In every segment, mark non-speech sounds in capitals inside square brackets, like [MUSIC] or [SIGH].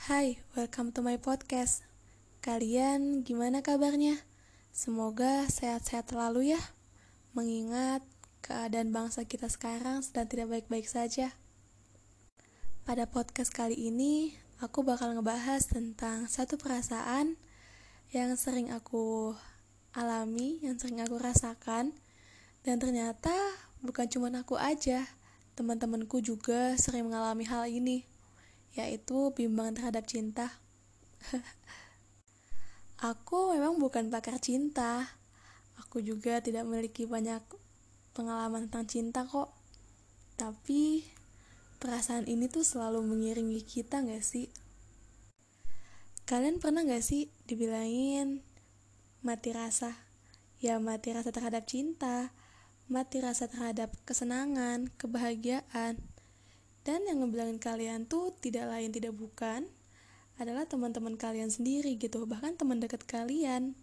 Hai, welcome to my podcast. Kalian gimana kabarnya? Semoga sehat-sehat selalu ya. Mengingat keadaan bangsa kita sekarang sedang tidak baik-baik saja. Pada podcast kali ini, aku bakal ngebahas tentang satu perasaan yang sering aku alami, yang sering aku rasakan, dan ternyata bukan cuma aku aja, teman-temanku juga sering mengalami hal ini yaitu bimbang terhadap cinta. [LAUGHS] aku memang bukan pakar cinta. Aku juga tidak memiliki banyak pengalaman tentang cinta kok. Tapi perasaan ini tuh selalu mengiringi kita gak sih? Kalian pernah gak sih dibilangin mati rasa? Ya mati rasa terhadap cinta, mati rasa terhadap kesenangan, kebahagiaan, dan yang ngebilangin kalian tuh tidak lain tidak bukan adalah teman-teman kalian sendiri gitu, bahkan teman dekat kalian.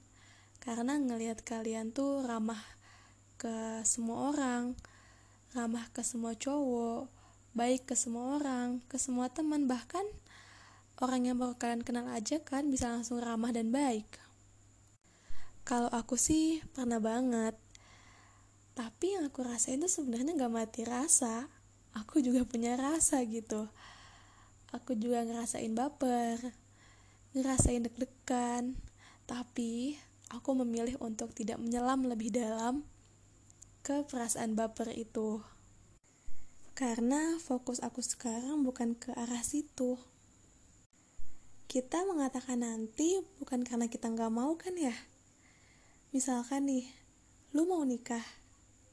Karena ngelihat kalian tuh ramah ke semua orang, ramah ke semua cowok, baik ke semua orang, ke semua teman, bahkan orang yang baru kalian kenal aja kan bisa langsung ramah dan baik. Kalau aku sih pernah banget. Tapi yang aku rasain tuh sebenarnya gak mati rasa aku juga punya rasa gitu. Aku juga ngerasain baper ngerasain deg-degan. Tapi aku memilih untuk tidak menyelam lebih dalam ke perasaan baper itu. Karena fokus aku sekarang bukan ke arah situ. Kita mengatakan nanti bukan karena kita nggak mau kan ya? Misalkan nih lu mau nikah?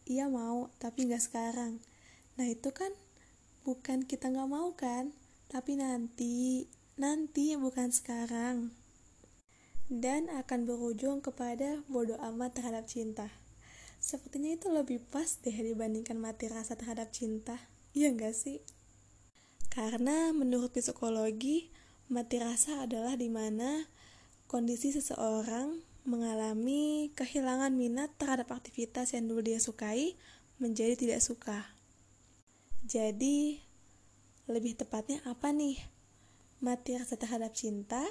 Iya mau tapi nggak sekarang Nah itu kan bukan kita nggak mau kan, tapi nanti, nanti bukan sekarang. Dan akan berujung kepada bodoh amat terhadap cinta. Sepertinya itu lebih pas deh dibandingkan mati rasa terhadap cinta. Iya nggak sih? Karena menurut psikologi, mati rasa adalah di mana kondisi seseorang mengalami kehilangan minat terhadap aktivitas yang dulu dia sukai menjadi tidak suka. Jadi, lebih tepatnya apa nih? Mati rasa terhadap cinta,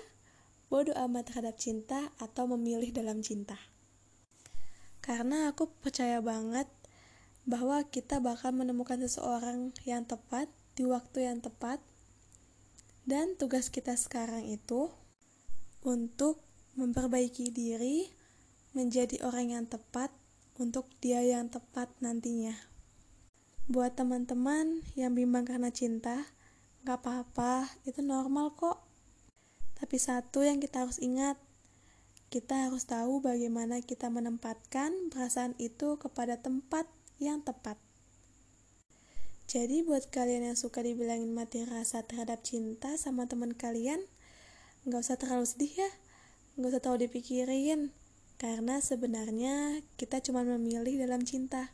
bodoh amat terhadap cinta, atau memilih dalam cinta? Karena aku percaya banget bahwa kita bakal menemukan seseorang yang tepat di waktu yang tepat, dan tugas kita sekarang itu untuk memperbaiki diri menjadi orang yang tepat untuk dia yang tepat nantinya. Buat teman-teman yang bimbang karena cinta, gak apa-apa, itu normal kok. Tapi satu yang kita harus ingat, kita harus tahu bagaimana kita menempatkan perasaan itu kepada tempat yang tepat. Jadi buat kalian yang suka dibilangin mati rasa terhadap cinta sama teman kalian, gak usah terlalu sedih ya, gak usah terlalu dipikirin, karena sebenarnya kita cuma memilih dalam cinta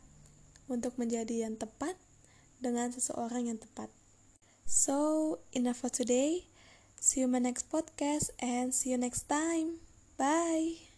untuk menjadi yang tepat dengan seseorang yang tepat. So, enough for today. See you my next podcast and see you next time. Bye.